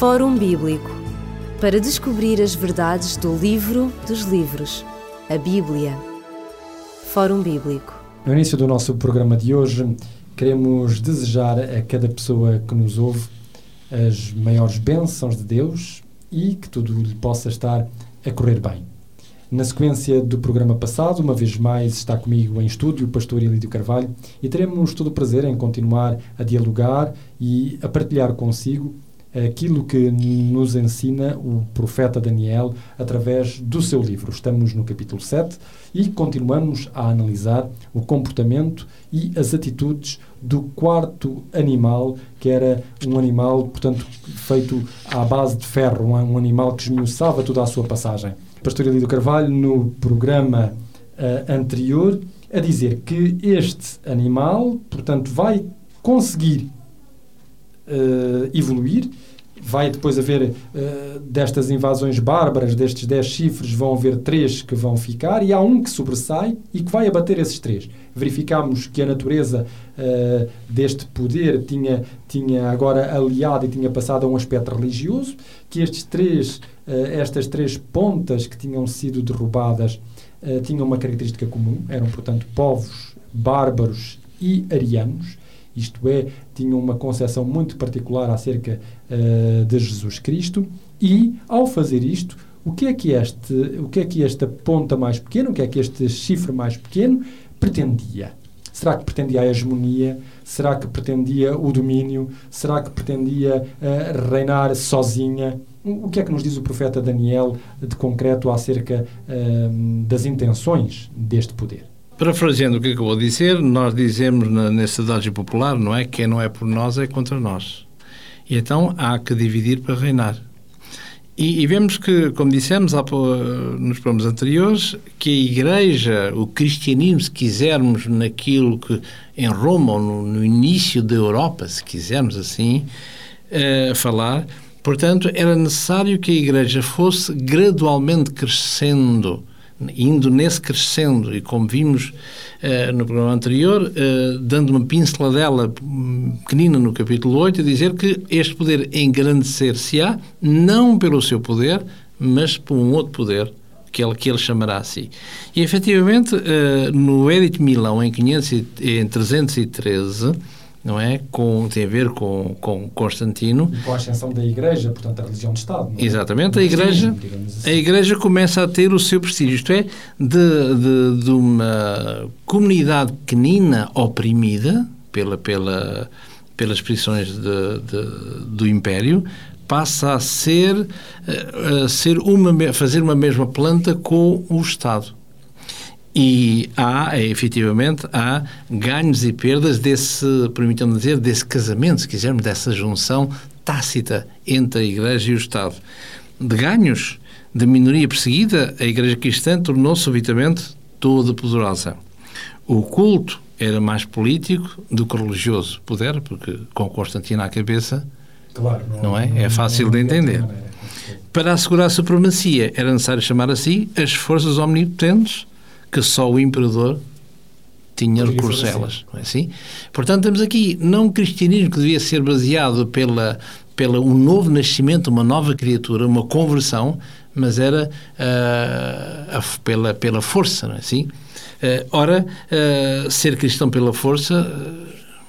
Fórum Bíblico para descobrir as verdades do livro dos livros, a Bíblia. Fórum Bíblico. No início do nosso programa de hoje, queremos desejar a cada pessoa que nos ouve as maiores bênçãos de Deus e que tudo lhe possa estar a correr bem. Na sequência do programa passado, uma vez mais está comigo em estúdio o pastor Elídio Carvalho e teremos todo o prazer em continuar a dialogar e a partilhar consigo aquilo que nos ensina o profeta Daniel através do seu livro. Estamos no capítulo 7 e continuamos a analisar o comportamento e as atitudes do quarto animal, que era um animal, portanto, feito à base de ferro, um animal que esmiuçava toda a sua passagem. Pastor Elido Carvalho, no programa uh, anterior, a dizer que este animal, portanto, vai conseguir evoluir. Vai depois haver, uh, destas invasões bárbaras, destes dez chifres, vão haver três que vão ficar e há um que sobressai e que vai abater esses três. Verificámos que a natureza uh, deste poder tinha, tinha agora aliado e tinha passado a um aspecto religioso, que estes três, uh, estas três pontas que tinham sido derrubadas tinham uma característica comum, eram, portanto, povos bárbaros e arianos isto é, tinham uma concepção muito particular acerca uh, de Jesus Cristo, e ao fazer isto, o que é que este, o que é que esta ponta mais pequena, o que é que este chifre mais pequeno pretendia? Será que pretendia a hegemonia? Será que pretendia o domínio? Será que pretendia uh, reinar sozinha? O que é que nos diz o profeta Daniel de concreto acerca uh, das intenções deste poder? Parafraseando o que acabou de dizer, nós dizemos na, adagio popular, não é? Quem não é por nós é contra nós. E então há que dividir para reinar. E, e vemos que, como dissemos há, nos programas anteriores, que a Igreja, o cristianismo, se quisermos, naquilo que em Roma, ou no, no início da Europa, se quisermos assim uh, falar, portanto, era necessário que a Igreja fosse gradualmente crescendo indo nesse crescendo, e como vimos uh, no programa anterior, uh, dando uma pinceladela pequenina no capítulo 8, a dizer que este poder engrandecer-se-á, não pelo seu poder, mas por um outro poder, que ele, que ele chamará a si. E, efetivamente, uh, no Edito de Milão, em, 500, em 313, não é? Com, tem a ver com, com Constantino. E com a ascensão da Igreja, portanto, a religião de Estado. É? Exatamente, a Igreja, assim. a Igreja começa a ter o seu prestígio, isto é, de, de, de uma comunidade pequenina oprimida pela, pela, pelas prisões de, do Império, passa a ser, a ser uma, fazer uma mesma planta com o Estado. E há, é, efetivamente, há ganhos e perdas desse, permitam-me dizer, desse casamento, se quisermos, dessa junção tácita entre a Igreja e o Estado. De ganhos, de minoria perseguida, a Igreja Cristã tornou-se subitamente toda poderosa. O culto era mais político do que religioso. Puder, porque com Constantino à cabeça, claro, não, não é? é fácil não, de entender. Para assegurar a supremacia, era necessário chamar a si as forças omnipotentes que só o imperador tinha recurso a elas, não é assim? Portanto, temos aqui não um cristianismo que devia ser baseado pela, pela um novo nascimento, uma nova criatura, uma conversão, mas era uh, a, pela, pela força, não é assim? Uh, ora, uh, ser cristão pela força,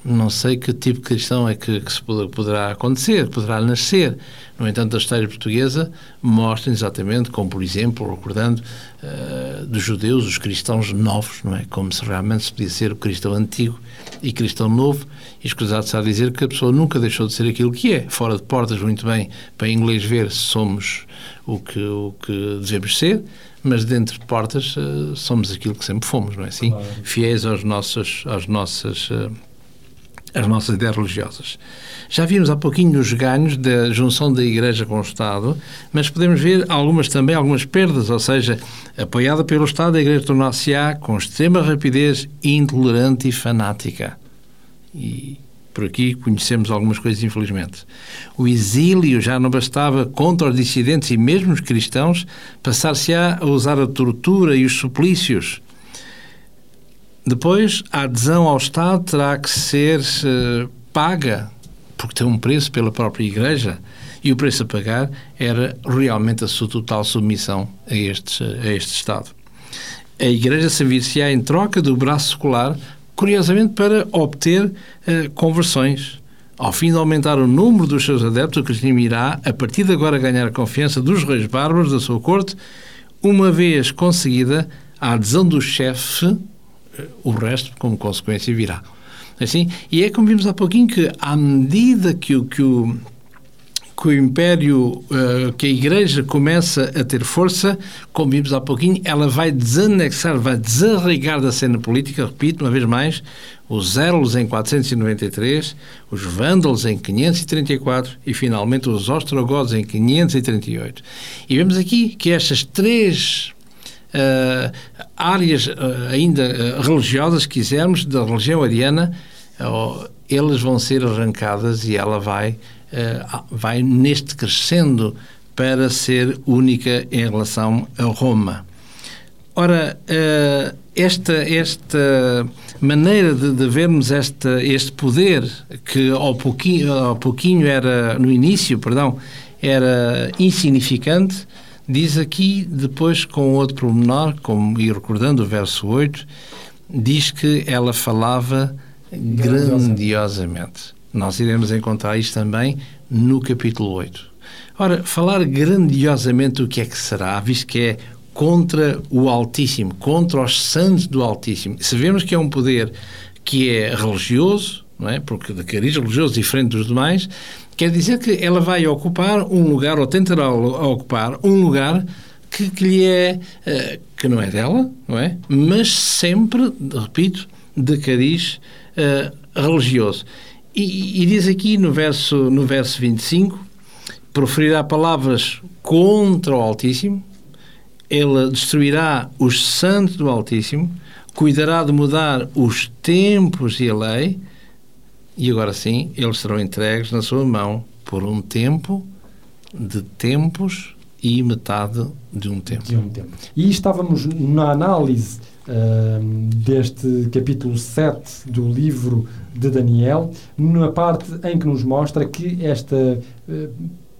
não sei que tipo de cristão é que, que se poderá acontecer, poderá nascer. No entanto, a história portuguesa mostra exatamente, como por exemplo, recordando uh, dos judeus, os cristãos novos, não é? Como se realmente se podia ser o cristão antigo e cristão novo, e escusado-se a dizer que a pessoa nunca deixou de ser aquilo que é. Fora de portas, muito bem, para inglês ver se somos o que, o que devemos ser, mas dentro de portas uh, somos aquilo que sempre fomos, não é assim? Fiéis aos nossos, às nossas. Uh, as nossas ideias religiosas. Já vimos há pouquinho os ganhos da junção da Igreja com o Estado, mas podemos ver algumas também, algumas perdas, ou seja, apoiada pelo Estado, a Igreja tornou-se-á com extrema rapidez intolerante e fanática. E por aqui conhecemos algumas coisas, infelizmente. O exílio já não bastava contra os dissidentes e mesmo os cristãos, passar-se-á a usar a tortura e os suplícios depois, a adesão ao Estado terá que ser uh, paga porque tem um preço pela própria Igreja, e o preço a pagar era realmente a sua total submissão a, este a este Estado. A Igreja servir-se-á em troca do braço secular, curiosamente para obter uh, conversões. Ao fim de aumentar o número dos seus adeptos, o regime irá, a partir de agora, ganhar a confiança dos reis bárbaros da sua corte, uma vez conseguida a adesão do chefe, o resto, como consequência, virá. Assim, e é como vimos há pouquinho que, à medida que o, que o, que o Império, uh, que a Igreja começa a ter força, como vimos há pouquinho, ela vai desanexar, vai desarraigar da cena política, repito uma vez mais, os Érolos em 493, os Vândalos em 534 e finalmente os Ostrogodos em 538. E vemos aqui que estas três áreas uh, ainda religiosas, quisermos, da religião ariana, elas vão ser arrancadas e ela vai eh, vai neste crescendo para ser única em relação a Roma. Ora, eh, esta, esta maneira de, de vermos esta, este poder, que ao pouquinho, ao pouquinho era, no início, perdão, era insignificante, diz aqui, depois com outro pormenor, como, e recordando o verso 8, diz que ela falava grandiosamente. Nós iremos encontrar isto também no capítulo 8. Ora, falar grandiosamente o que é que será, visto que é contra o Altíssimo, contra os santos do Altíssimo. Sabemos que é um poder que é religioso, não é? porque de cariz religioso diferente dos demais, quer dizer que ela vai ocupar um lugar, ou tentará ocupar um lugar que, que lhe é, uh, que não é dela, não é? Mas sempre, repito, de cariz uh, religioso. E, e, diz aqui no verso, no verso 25: proferirá palavras contra o Altíssimo, ele destruirá os santos do Altíssimo, cuidará de mudar os tempos e a lei, e agora sim, eles serão entregues na sua mão por um tempo de tempos e metade de um tempo. De um tempo. E estávamos na análise deste capítulo 7 do livro de Daniel, na parte em que nos mostra que esta uh,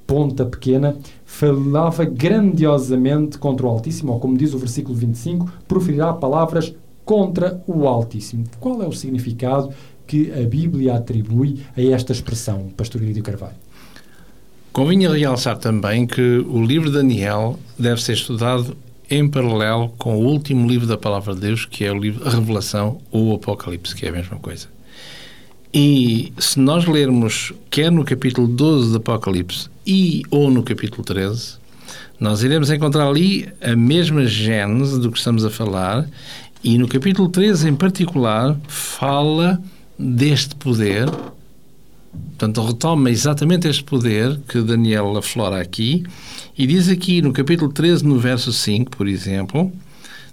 ponta pequena falava grandiosamente contra o Altíssimo, ou como diz o versículo 25, proferirá palavras contra o Altíssimo. Qual é o significado que a Bíblia atribui a esta expressão, Pastor Lídio Carvalho? Convinha realçar também que o livro de Daniel deve ser estudado em paralelo com o último livro da Palavra de Deus, que é o livro Revelação ou Apocalipse, que é a mesma coisa. E se nós lermos quer no capítulo 12 do Apocalipse e ou no capítulo 13, nós iremos encontrar ali a mesma gênese do que estamos a falar e no capítulo 13 em particular fala deste poder Portanto, retoma exatamente este poder que Daniel aflora aqui e diz aqui no capítulo 13, no verso 5, por exemplo,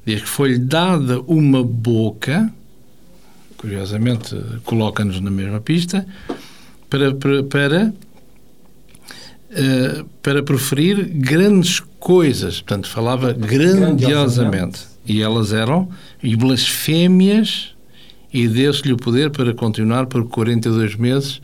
diz que foi-lhe dada uma boca, curiosamente coloca-nos na mesma pista, para, para, para, uh, para proferir grandes coisas. Portanto, falava grandiosamente. grandiosamente. E elas eram e blasfémias e deu-se-lhe o poder para continuar por 42 meses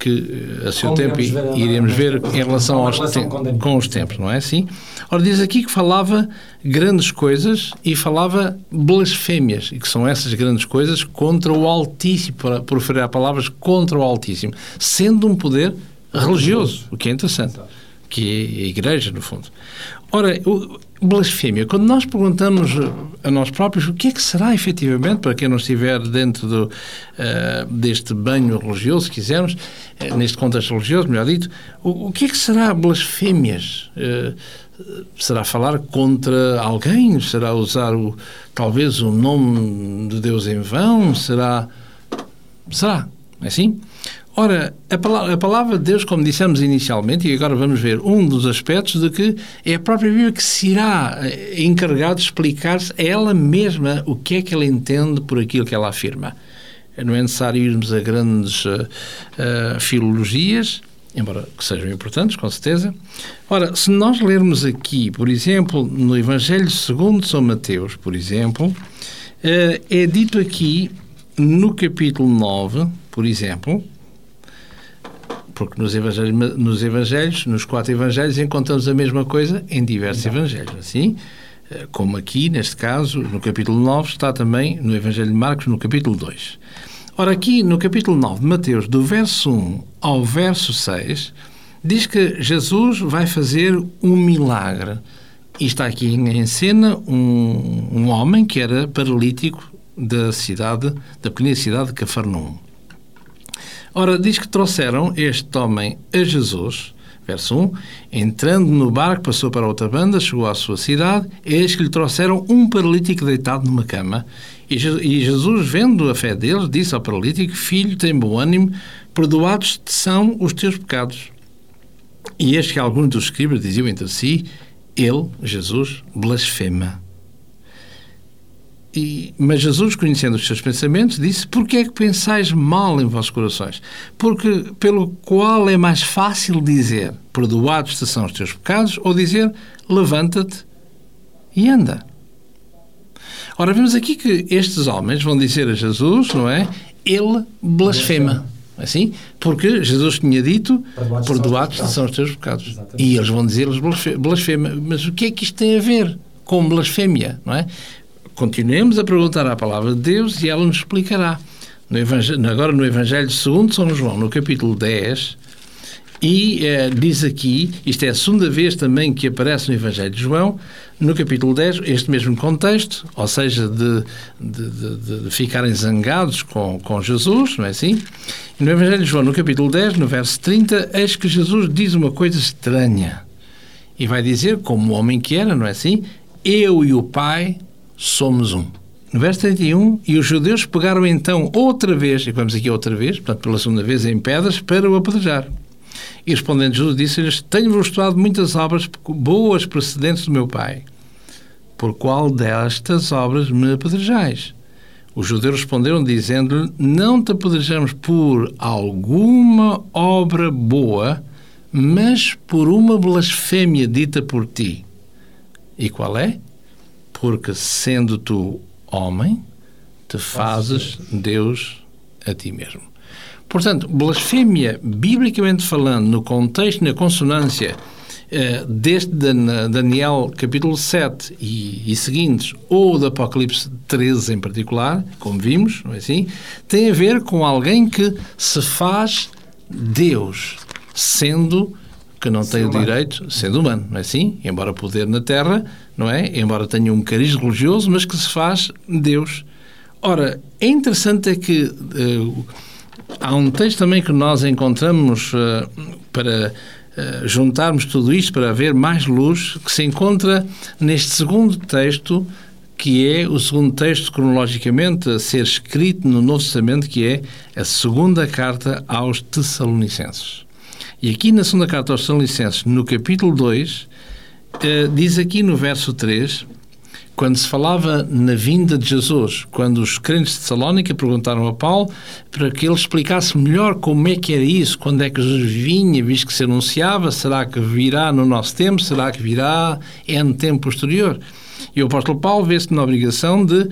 que a seu Como tempo iremos ver, em relação, aos relação com, com os tempos, não é assim? Ora, diz aqui que falava grandes coisas e falava blasfémias, e que são essas grandes coisas contra o Altíssimo, para proferir palavras contra o Altíssimo, sendo um poder religioso, o que é interessante, que é a Igreja, no fundo. Ora, blasfémia, quando nós perguntamos a nós próprios o que é que será efetivamente, para quem não estiver dentro do, uh, deste banho religioso, se quisermos, uh, neste contexto religioso, melhor dito, o, o que é que será blasfémias? Uh, será falar contra alguém? Será usar o, talvez o nome de Deus em vão? Será. Será? É assim? Ora, a palavra, a palavra, de Deus, como dissemos inicialmente, e agora vamos ver um dos aspectos de que é a própria Bíblia que se irá eh, encarregar de explicar-se a ela mesma o que é que ela entende por aquilo que ela afirma. Não é necessário irmos a grandes uh, filologias, embora que sejam importantes, com certeza. Ora, se nós lermos aqui, por exemplo, no Evangelho segundo São Mateus, por exemplo, uh, é dito aqui no capítulo 9, por exemplo, porque nos evangelhos, nos evangelhos, nos quatro evangelhos, encontramos a mesma coisa em diversos Exato. evangelhos. Assim, eh, como aqui, neste caso, no capítulo 9, está também no Evangelho de Marcos, no capítulo 2. Ora, aqui no capítulo 9 de Mateus, do verso 1 ao verso 6, diz que Jesus vai fazer um milagre. E está aqui em cena um, um homem que era paralítico da cidade, da pequena cidade de Cafarnaum. Ora, diz que trouxeram este homem a Jesus, verso 1, entrando no barco, passou para outra banda, chegou à sua cidade, eis que lhe trouxeram um paralítico deitado numa cama. E Jesus, vendo a fé deles, disse ao paralítico: Filho, tem bom ânimo, perdoados são os teus pecados. E eis que alguns dos escribas diziam entre si: Ele, Jesus, blasfema. E, mas Jesus, conhecendo os seus pensamentos, disse: Por que é que pensais mal em vossos corações? Porque pelo qual é mais fácil dizer: Perdoados te são os teus pecados, ou dizer: Levanta-te e anda. Ora, vemos aqui que estes homens vão dizer a Jesus, não é? Ele blasfema. Assim? Porque Jesus tinha dito: Perdoados te são os teus pecados. Exatamente. E eles vão dizer-lhes blasfema. Mas o que é que isto tem a ver com blasfémia, não é? Continuemos a perguntar à palavra de Deus e ela nos explicará. No agora no Evangelho segundo São João, no capítulo 10, e eh, diz aqui, isto é a segunda vez também que aparece no Evangelho de João, no capítulo 10, este mesmo contexto, ou seja, de, de, de, de, ficarem zangados com, com Jesus, não é assim? E no Evangelho de João, no capítulo 10, no verso 30, eis que Jesus diz uma coisa estranha. E vai dizer, como o homem que era, não é assim? Eu e o Pai somos um. No verso 31, e os judeus pegaram então outra vez, e vamos aqui outra vez, portanto pela segunda vez, em pedras para o apedrejar. E respondendo Jesus, disse-lhes: Tenho-vos estudado muitas obras boas precedentes do meu Pai. Por qual destas obras me apedrejais? Os judeus responderam, dizendo-lhe: Não te apedrejamos por alguma obra boa, mas por uma blasfémia dita por ti. E qual é? Porque sendo tu homem, te fazes Deus a ti mesmo. Portanto, blasfémia, biblicamente falando, no contexto, na consonância eh, deste Daniel capítulo 7 e, e, seguintes, ou do Apocalipse 13 em particular, como vimos, não é assim? Tem a ver com alguém que se faz Deus, sendo que não tem o direito, sendo humano, não é assim? Embora poder na Terra, não é? Embora tenha um cariz religioso, mas que se faz Deus. Ora, é interessante é que uh, há um texto também que nós encontramos uh, para uh, juntarmos tudo isto, para haver mais luz, que se encontra neste segundo texto, que é o segundo texto cronologicamente a ser escrito no Novo Testamento, que é a segunda carta aos Tessalonicenses. E aqui na segunda carta aos São Licenses, no capítulo 2, eh, diz aqui no verso 3, quando se falava na vinda de Jesus, quando os crentes de Salónica perguntaram a Paulo para que ele explicasse melhor como é que era isso, quando é que Jesus vinha, visto que se anunciava, será que virá no nosso tempo, será que virá em tempo posterior? E o apóstolo Paulo vê-se na obrigação de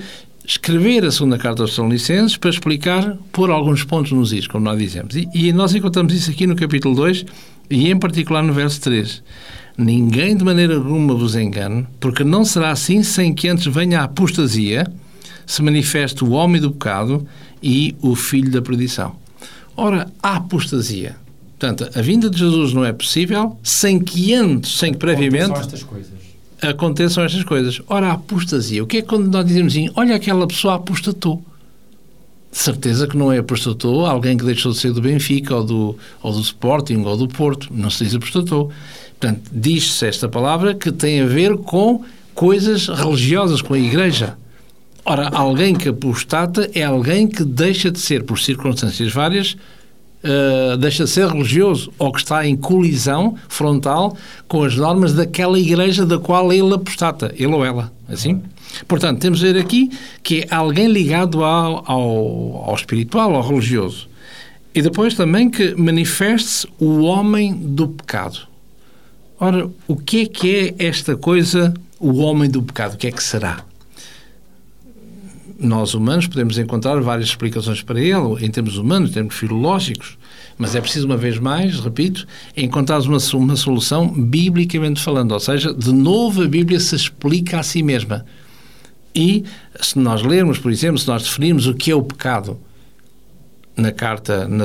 escrever a segunda carta aos Licenses para explicar, pôr alguns pontos nos is, como nós dizemos. E, e, nós encontramos isso aqui no capítulo 2 e em particular no verso 3. Ninguém de maneira alguma vos engane, porque não será assim sem que antes venha a apostasia, se manifeste o homem do pecado e o filho da perdição. Ora, a apostasia. Portanto, a vinda de Jesus não é possível sem que antes, sem que previamente... estas coisas aconteçam estas coisas. Ora, a apostasia, o que é quando nós dizemos assim, olha, aquela pessoa apostatou? De certeza que não é apostatou alguém que deixou de ser do Benfica ou do, ou do Sporting ou do Porto. Não se diz apostatou. Portanto, diz-se esta palavra que tem a ver com coisas religiosas, com a Igreja. Ora, alguém que apostata é alguém que deixa de ser, por circunstâncias várias, uh, deixa de ser religioso ou que está em colisão frontal com as normas daquela igreja da qual ele apostata, ele ou ela, assim? Portanto, temos ver aqui que é alguém ligado ao, ao, ao espiritual, ao religioso. E depois também que manifeste-se o homem do pecado. Ora, o que é que é esta coisa, o homem do pecado? O que é que será? Nós humanos podemos encontrar várias explicações para ele, em termos humanos, em termos filológicos, Mas é preciso, uma vez mais, repito, encontrar uma, uma solução biblicamente falando, ou seja, de novo a Bíblia se explica a si mesma. E se nós lermos, por exemplo, se nós definirmos o que é o pecado na carta, na,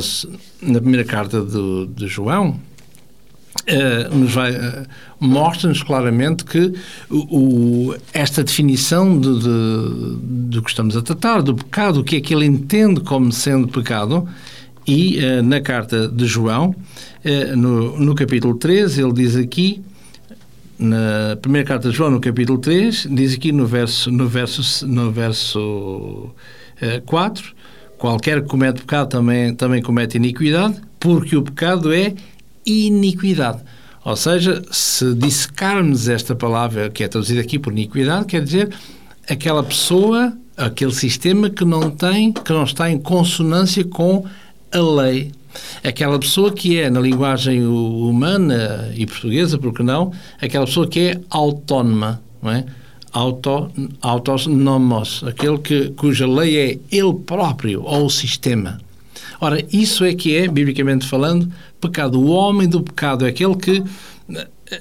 na primeira carta de, de João, Uh, nos vai uh, mostra-nos claramente que o, esta definição de, de, do que estamos a tratar, do pecado, o que é que ele entende como sendo pecado, e uh, na carta de João, no, no capítulo 13, ele diz aqui, na primeira carta de João, no capítulo 3, diz aqui no verso, no verso, no verso 4, qualquer que comete pecado também, também comete iniquidade, porque o pecado é iniquidade. Ou seja, se dissecarmos esta palavra, que é traduzida aqui por iniquidade, quer dizer aquela pessoa, aquele sistema que não tem, que não está em consonância com a lei. Aquela pessoa que é, na linguagem humana e portuguesa, porque não, aquela pessoa que é autónoma, não é? Auto, autonomos, aquele que, cuja lei é ele próprio ou o sistema. Ora, isso é que é, biblicamente falando, pecado. O homem do pecado é aquele que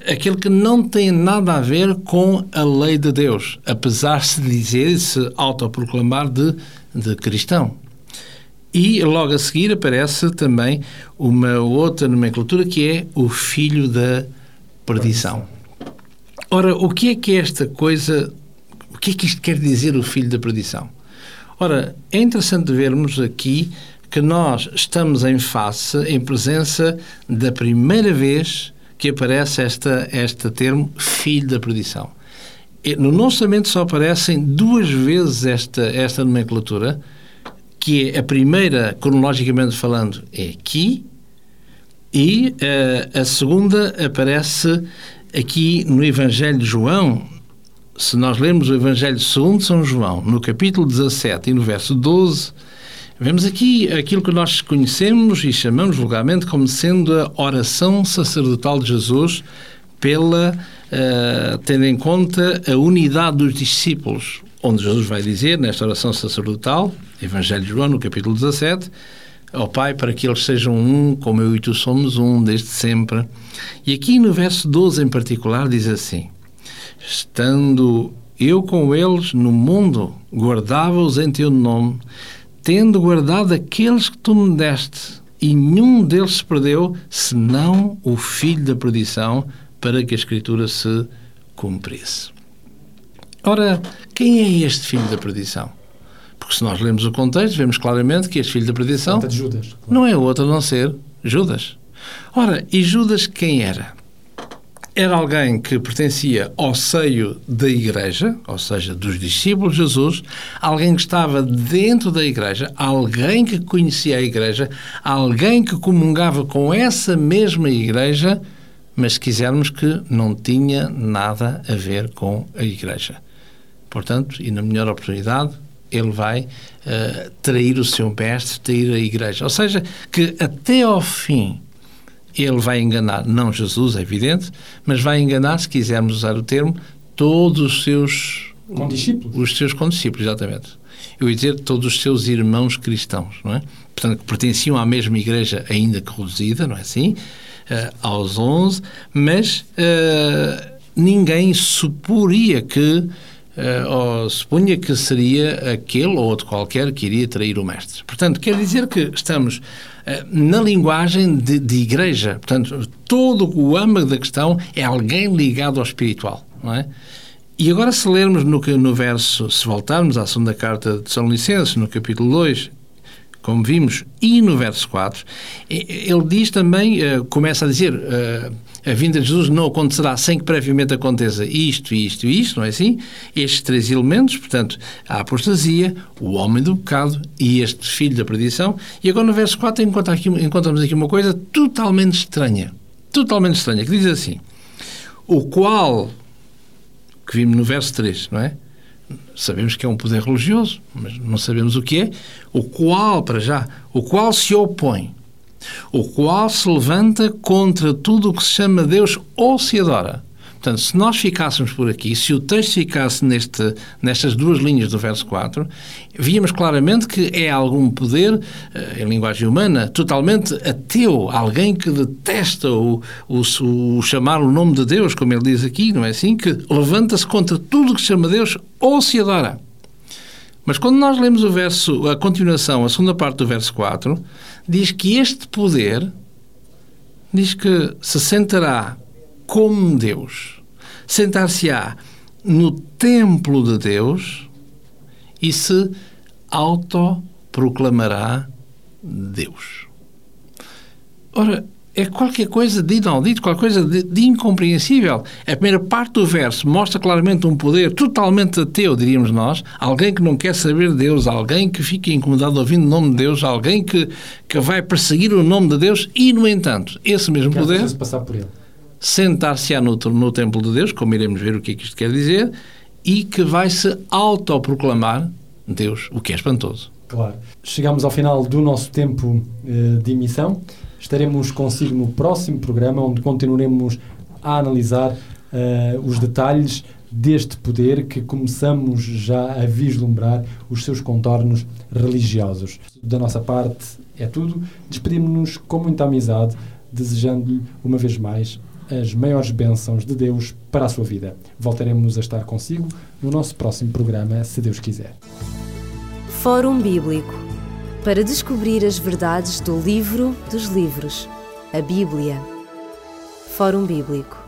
aquele que não tem nada a ver com a lei de Deus, apesar de se dizer, se autoproclamar de, de cristão. E logo a seguir aparece também uma outra nomenclatura que é o filho da perdição. Ora, o que é que é esta coisa, o que é que isto quer dizer o filho da perdição? Ora, é interessante vermos aqui que nós estamos em face, em presença da primeira vez que aparece esta, este termo filho da perdição. No nosso Testamento só aparecem duas vezes esta, esta nomenclatura, que é a primeira, cronologicamente falando, é aqui, e eh, a segunda aparece aqui no Evangelho de João, se nós lermos o Evangelho segundo São João, no capítulo 17 e no verso 12, Vemos aqui aquilo que nós conhecemos e chamamos vulgarmente como sendo a oração sacerdotal de Jesus, pela uh, tendo em conta a unidade dos discípulos, onde Jesus vai dizer nesta oração sacerdotal, Evangelho de João, no capítulo 17, ao Pai, para que eles sejam um, como eu e tu somos um, desde sempre. E aqui no verso 12 em particular diz assim: Estando eu com eles no mundo, guardava-os em teu nome tendo guardado aqueles que tu me deste, e nenhum deles se perdeu, senão o filho da perdição, para que a Escritura se cumprisse. Ora, quem é este filho da perdição? Porque se nós lemos o contexto, vemos claramente que este filho da perdição Judas, claro. não é outro a não ser Judas. Ora, e Judas quem era? Era alguém que pertencia ao seio da igreja, ou seja, dos discípulos de Jesus, alguém que estava dentro da igreja, alguém que conhecia a igreja, alguém que comungava com essa mesma igreja, mas se quisermos que não tinha nada a ver com a igreja. Portanto, e na melhor oportunidade, ele vai uh, trair o seu mestre, trair a igreja. Ou seja, que até ao fim ele vai enganar, não Jesus, é evidente, mas vai enganar, se quisermos usar o termo, todos os seus condiscípulos. Os seus condiscípulos, exatamente. Eu ia dizer todos os seus irmãos cristãos, não é? Portanto, que pertenciam à mesma igreja, ainda que reduzida, não é assim? Uh, aos 11, mas uh, ninguém suporia que Uh, ou supunha que seria aquele ou outro qualquer que iria trair o mestre. Portanto, quer dizer que estamos uh, na linguagem de, de, igreja. Portanto, todo o âmago da questão é alguém ligado ao espiritual, não é? E agora, se lermos no, no verso, se voltarmos à segunda carta de São Licenço, no capítulo 2, como vimos, e no verso 4, ele diz também, uh, começa a dizer a vinda de Jesus não acontecerá sem que previamente aconteça isto, isto e isto, não é assim? Estes três elementos, portanto, a apostasia, o homem do pecado e este filho da perdição. E agora no verso 4 aqui, encontramos aqui uma coisa totalmente estranha. Totalmente estranha, que diz assim: O qual, que vimos no verso 3, não é? Sabemos que é um poder religioso, mas não sabemos o que é. O qual, para já, o qual se opõe o qual se levanta contra tudo o que se chama Deus ou se adora. Portanto, se nós ficássemos por aqui, se o texto ficasse neste, nestas duas linhas do verso 4, víamos claramente que é algum poder, eh, em linguagem humana, totalmente ateu, alguém que detesta o, o, o chamar o nome de Deus, como ele diz aqui, não é assim? Que levanta-se contra tudo que se chama Deus ou se adora. Mas quando nós lemos o verso, a continuação, a segunda parte do verso 4, diz que este poder diz que se sentará como Deus. Sentar-se-á no templo de Deus e se autoproclamará Deus. Ora, é qualquer coisa de inaudito, qualquer coisa de, de, incompreensível. A primeira parte do verso mostra claramente um poder totalmente ateu, diríamos nós, alguém que não quer saber de Deus, alguém que fica incomodado ouvindo o nome de Deus, alguém que, que vai perseguir o nome de Deus e, no entanto, esse mesmo poder sentar-se-á no, no templo de Deus, como iremos ver o que é que isto quer dizer, e que vai se autoproclamar Deus, o que é espantoso. Claro. Chegamos ao final do nosso tempo uh, de emissão. Estaremos consigo no próximo programa, onde continuaremos a analisar uh, os detalhes deste poder que começamos já a vislumbrar os seus contornos religiosos. Da nossa parte é tudo. Despedimos-nos com muita amizade, desejando-lhe uma vez mais as maiores bênçãos de Deus para a sua vida. Voltaremos a estar consigo no nosso próximo programa, se Deus quiser. Fórum Bíblico para descobrir as verdades do livro dos livros, a Bíblia. Fórum Bíblico